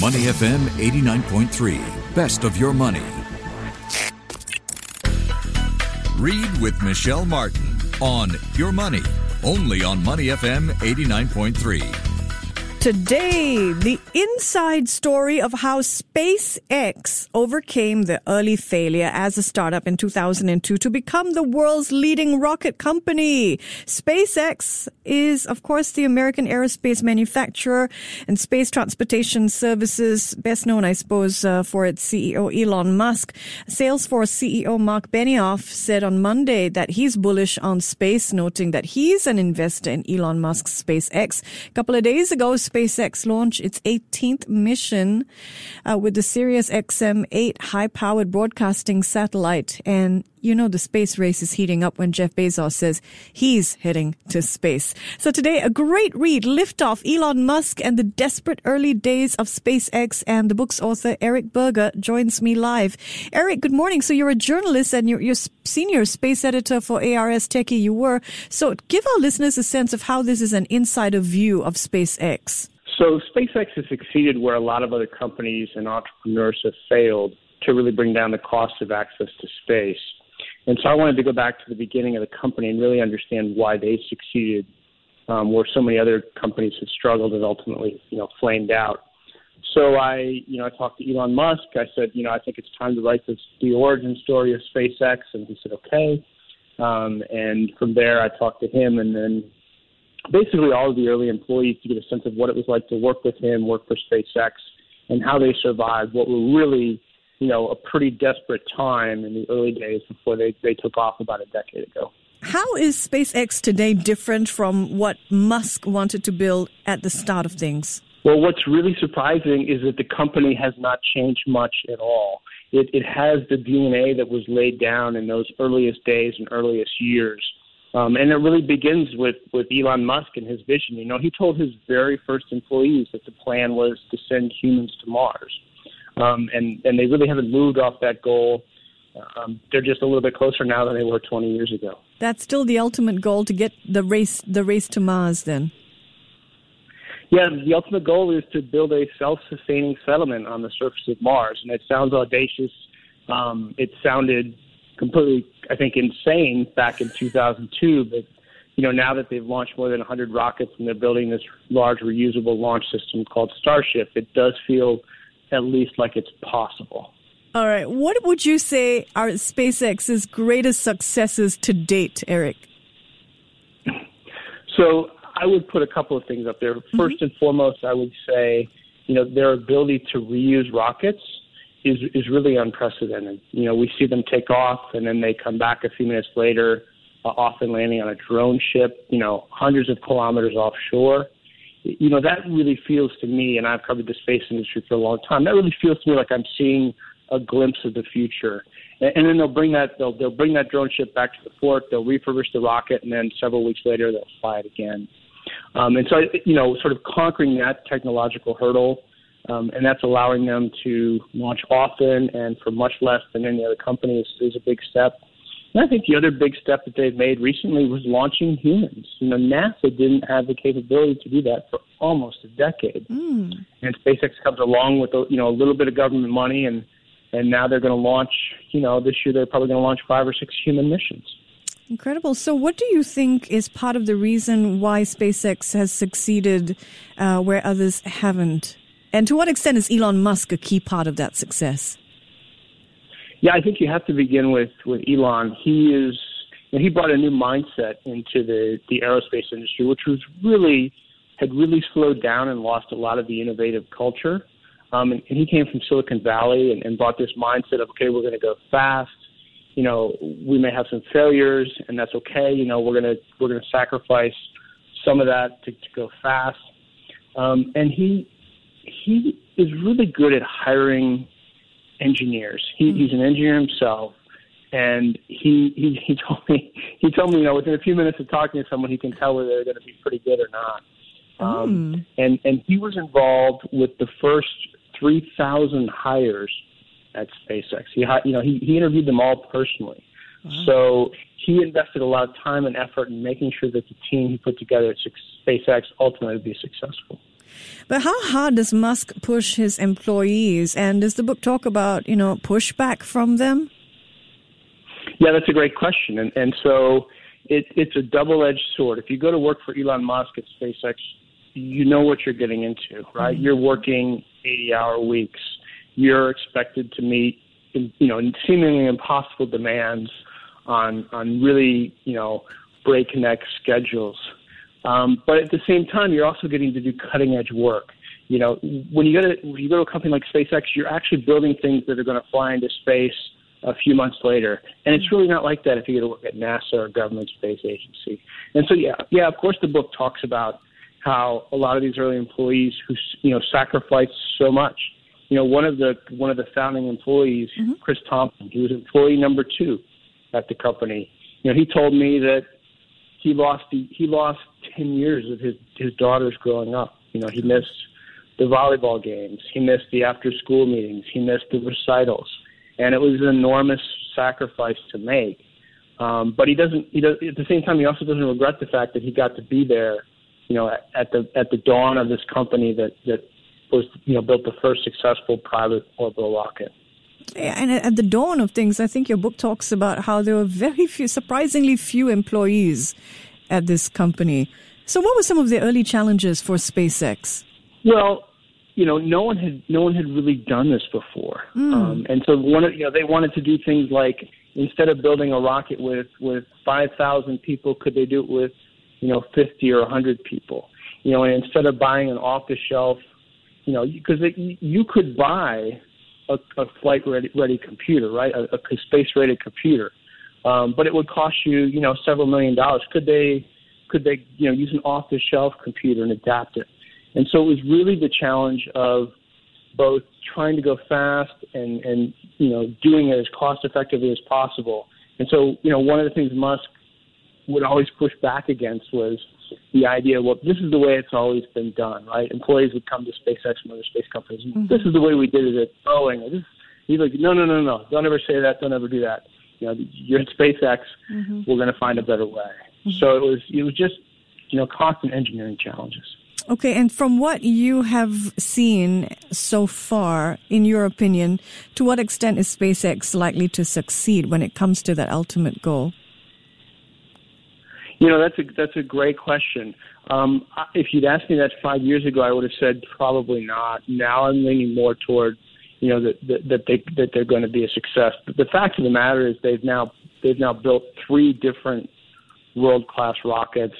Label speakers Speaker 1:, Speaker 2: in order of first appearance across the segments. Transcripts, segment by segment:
Speaker 1: Money FM 89.3. Best of your money. Read with Michelle Martin on Your Money, only on Money FM 89.3.
Speaker 2: Today, the inside story of how SpaceX overcame the early failure as a startup in 2002 to become the world's leading rocket company. SpaceX is, of course, the American aerospace manufacturer and space transportation services, best known, I suppose, uh, for its CEO Elon Musk. Salesforce CEO Marc Benioff said on Monday that he's bullish on space, noting that he's an investor in Elon Musk's SpaceX. A couple of days ago, SpaceX launched its 18th mission uh, with the Sirius XM 8 high powered broadcasting satellite. And you know the space race is heating up when Jeff Bezos says he's heading to space. So today, a great read, Liftoff, Elon Musk and the desperate early days of SpaceX and the book's author Eric Berger joins me live. Eric, good morning. So you're a journalist and you're, you're senior space editor for Ars Technica. You were. So give our listeners a sense of how this is an insider view of SpaceX.
Speaker 3: So SpaceX has succeeded where a lot of other companies and entrepreneurs have failed to really bring down the cost of access to space. And so I wanted to go back to the beginning of the company and really understand why they succeeded, um, where so many other companies have struggled and ultimately, you know, flamed out. So I, you know, I talked to Elon Musk. I said, you know, I think it's time to write this, the origin story of SpaceX, and he said, okay. Um, and from there, I talked to him, and then basically all of the early employees to get a sense of what it was like to work with him, work for SpaceX, and how they survived what were really you know, a pretty desperate time in the early days before they, they took off about a decade ago.
Speaker 2: How is SpaceX today different from what Musk wanted to build at the start of things?
Speaker 3: Well, what's really surprising is that the company has not changed much at all. It, it has the DNA that was laid down in those earliest days and earliest years. Um, and it really begins with, with Elon Musk and his vision. You know, he told his very first employees that the plan was to send humans to Mars um, and and they really haven't moved off that goal. Um, they're just a little bit closer now than they were 20 years ago.
Speaker 2: That's still the ultimate goal to get the race the race to Mars. Then.
Speaker 3: Yeah, the ultimate goal is to build a self-sustaining settlement on the surface of Mars, and it sounds audacious. Um, it sounded completely, I think, insane back in 2002, but you know, now that they've launched more than 100 rockets and they're building this large reusable launch system called Starship, it does feel at least like it's possible.
Speaker 2: All right. What would you say are SpaceX's greatest successes to date, Eric?
Speaker 3: So I would put a couple of things up there. 1st mm-hmm. and foremost, I would say, you know, their ability to reuse rockets is is really unprecedented. You know, we see them take off and then they come back a few minutes later, uh, often landing on a drone ship, you know, hundreds of kilometers offshore you know, that really feels to me, and I've covered the space industry for a long time. That really feels to me like I'm seeing a glimpse of the future. And, and then they'll bring that they'll they'll bring that drone ship back to the port. They'll refurbish the rocket, and then several weeks later they'll fly it again. Um, and so, you know, sort of conquering that technological hurdle, um, and that's allowing them to launch often and for much less than any other company is, is a big step. And I think the other big step that they've made recently was launching humans. You know, NASA didn't have the capability to do that for almost a decade, mm. and SpaceX comes along with a, you know a little bit of government money, and and now they're going to launch. You know, this year they're probably going to launch five or six human missions.
Speaker 2: Incredible. So, what do you think is part of the reason why SpaceX has succeeded uh, where others haven't? And to what extent is Elon Musk a key part of that success?
Speaker 3: Yeah, I think you have to begin with with Elon. He is and he brought a new mindset into the the aerospace industry, which was really had really slowed down and lost a lot of the innovative culture. Um, and, and he came from Silicon Valley and, and brought this mindset of okay, we're going to go fast. You know, we may have some failures, and that's okay. You know, we're gonna we're gonna sacrifice some of that to, to go fast. Um, and he he is really good at hiring engineers. He, mm-hmm. He's an engineer himself, and he, he he told me he told me you know within a few minutes of talking to someone he can tell whether they're going to be pretty good or not. Um, mm. And and he was involved with the first three thousand hires at SpaceX. He you know he he interviewed them all personally. Wow. So he invested a lot of time and effort in making sure that the team he put together at SpaceX ultimately would be successful.
Speaker 2: But how hard does Musk push his employees? And does the book talk about, you know, pushback from them?
Speaker 3: Yeah, that's a great question. And, and so it, it's a double edged sword. If you go to work for Elon Musk at SpaceX, you know what you're getting into, right? Mm-hmm. You're working 80 hour weeks. You're expected to meet, you know, seemingly impossible demands on, on really, you know, breakneck schedules. Um, but at the same time, you're also getting to do cutting edge work. You know, when you go to when you go to a company like SpaceX, you're actually building things that are going to fly into space a few months later. And it's really not like that if you go to work at NASA or a government space agency. And so, yeah, yeah, of course, the book talks about how a lot of these early employees who you know sacrificed so much. You know, one of the one of the founding employees, mm-hmm. Chris Thompson, he was employee number two at the company. You know, he told me that he lost the, he lost ten years of his his daughters growing up. You know, he missed the volleyball games, he missed the after school meetings, he missed the recitals, and it was an enormous sacrifice to make. Um, but he doesn't. He does at the same time. He also doesn't regret the fact that he got to be there. You know, at, at the at the dawn of this company that that was you know built the first successful private orbital rocket.
Speaker 2: And at the dawn of things, I think your book talks about how there were very few, surprisingly few employees at this company. So, what were some of the early challenges for SpaceX?
Speaker 3: Well, you know, no one had no one had really done this before, mm. um, and so one of you know they wanted to do things like instead of building a rocket with with five thousand people, could they do it with you know fifty or a hundred people? You know, and instead of buying an off the shelf, you know, because you could buy a, a flight ready, ready computer, right? A, a space ready computer. Um, but it would cost you, you know, several million dollars. Could they, could they, you know, use an off the shelf computer and adapt it? And so it was really the challenge of both trying to go fast and, and you know, doing it as cost effectively as possible. And so, you know, one of the things Musk would always push back against was the idea, well, this is the way it's always been done, right? Employees would come to SpaceX and other space companies. Mm-hmm. This is the way we did it at Boeing. This, he's like, no, no, no, no, don't ever say that. Don't ever do that. You know, you're at SpaceX. Mm-hmm. We're going to find a better way. Mm-hmm. So it was, it was just, you know, constant engineering challenges.
Speaker 2: Okay, and from what you have seen so far, in your opinion, to what extent is SpaceX likely to succeed when it comes to that ultimate goal?
Speaker 3: You know, that's a that's a great question. Um, if you'd asked me that five years ago, I would have said probably not. Now I'm leaning more toward, you know, that that, that they that they're going to be a success. But the fact of the matter is, they've now they've now built three different world class rockets.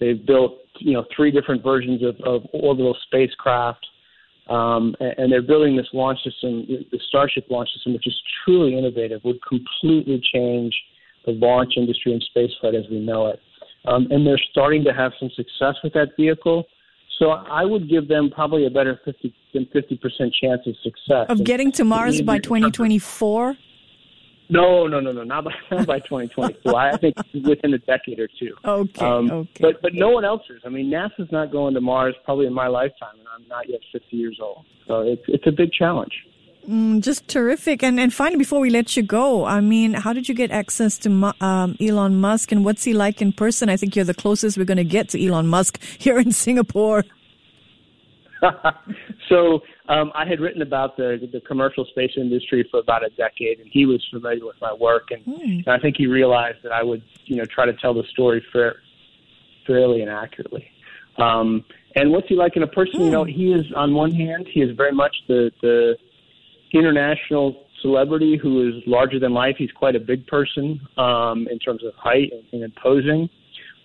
Speaker 3: They've built you know three different versions of, of orbital spacecraft. Um, and, and they're building this launch system, the Starship launch system, which is truly innovative, would completely change the launch industry and spaceflight as we know it um, and they're starting to have some success with that vehicle. So I would give them probably a better 50 than 50% chance of success.
Speaker 2: Of getting to Mars by 2024?
Speaker 3: No, no, no, no, not by, not by 2024. I think within a decade or two.
Speaker 2: Okay, um, okay.
Speaker 3: But but no one else is. I mean, NASA's not going to Mars probably in my lifetime, and I'm not yet 50 years old. So it's it's a big challenge.
Speaker 2: Mm, just terrific. And and finally, before we let you go, I mean, how did you get access to um, Elon Musk, and what's he like in person? I think you're the closest we're going to get to Elon Musk here in Singapore.
Speaker 3: so um, I had written about the the commercial space industry for about a decade, and he was familiar with my work, and, mm. and I think he realized that I would, you know, try to tell the story fair, fairly and accurately. Um, and what's he like in a person? Mm. You know, he is on one hand, he is very much the the international celebrity who is larger than life. He's quite a big person um, in terms of height and, imposing.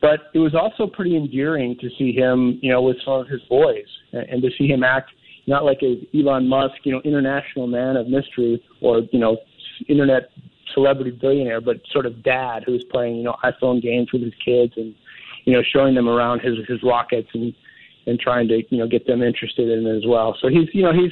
Speaker 3: But it was also pretty endearing to see him, you know, with some of his boys, and, and to see him act not like a Elon Musk, you know, international man of mystery or you know, internet celebrity billionaire, but sort of dad who's playing, you know, iPhone games with his kids and you know, showing them around his his rockets and and trying to you know get them interested in it as well. So he's you know he's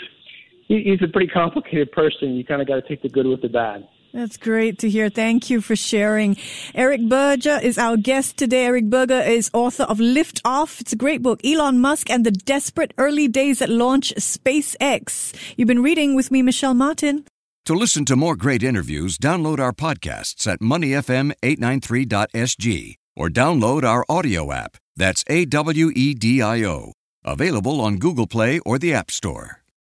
Speaker 3: he's a pretty complicated person. You kind of got to take the good with the bad.
Speaker 2: That's great to hear. Thank you for sharing. Eric Berger is our guest today. Eric Berger is author of Lift Off. It's a great book. Elon Musk and the desperate early days at launch SpaceX. You've been reading with me, Michelle Martin.
Speaker 1: To listen to more great interviews, download our podcasts at moneyfm893.sg or download our audio app. That's A W E D I O. Available on Google Play or the App Store.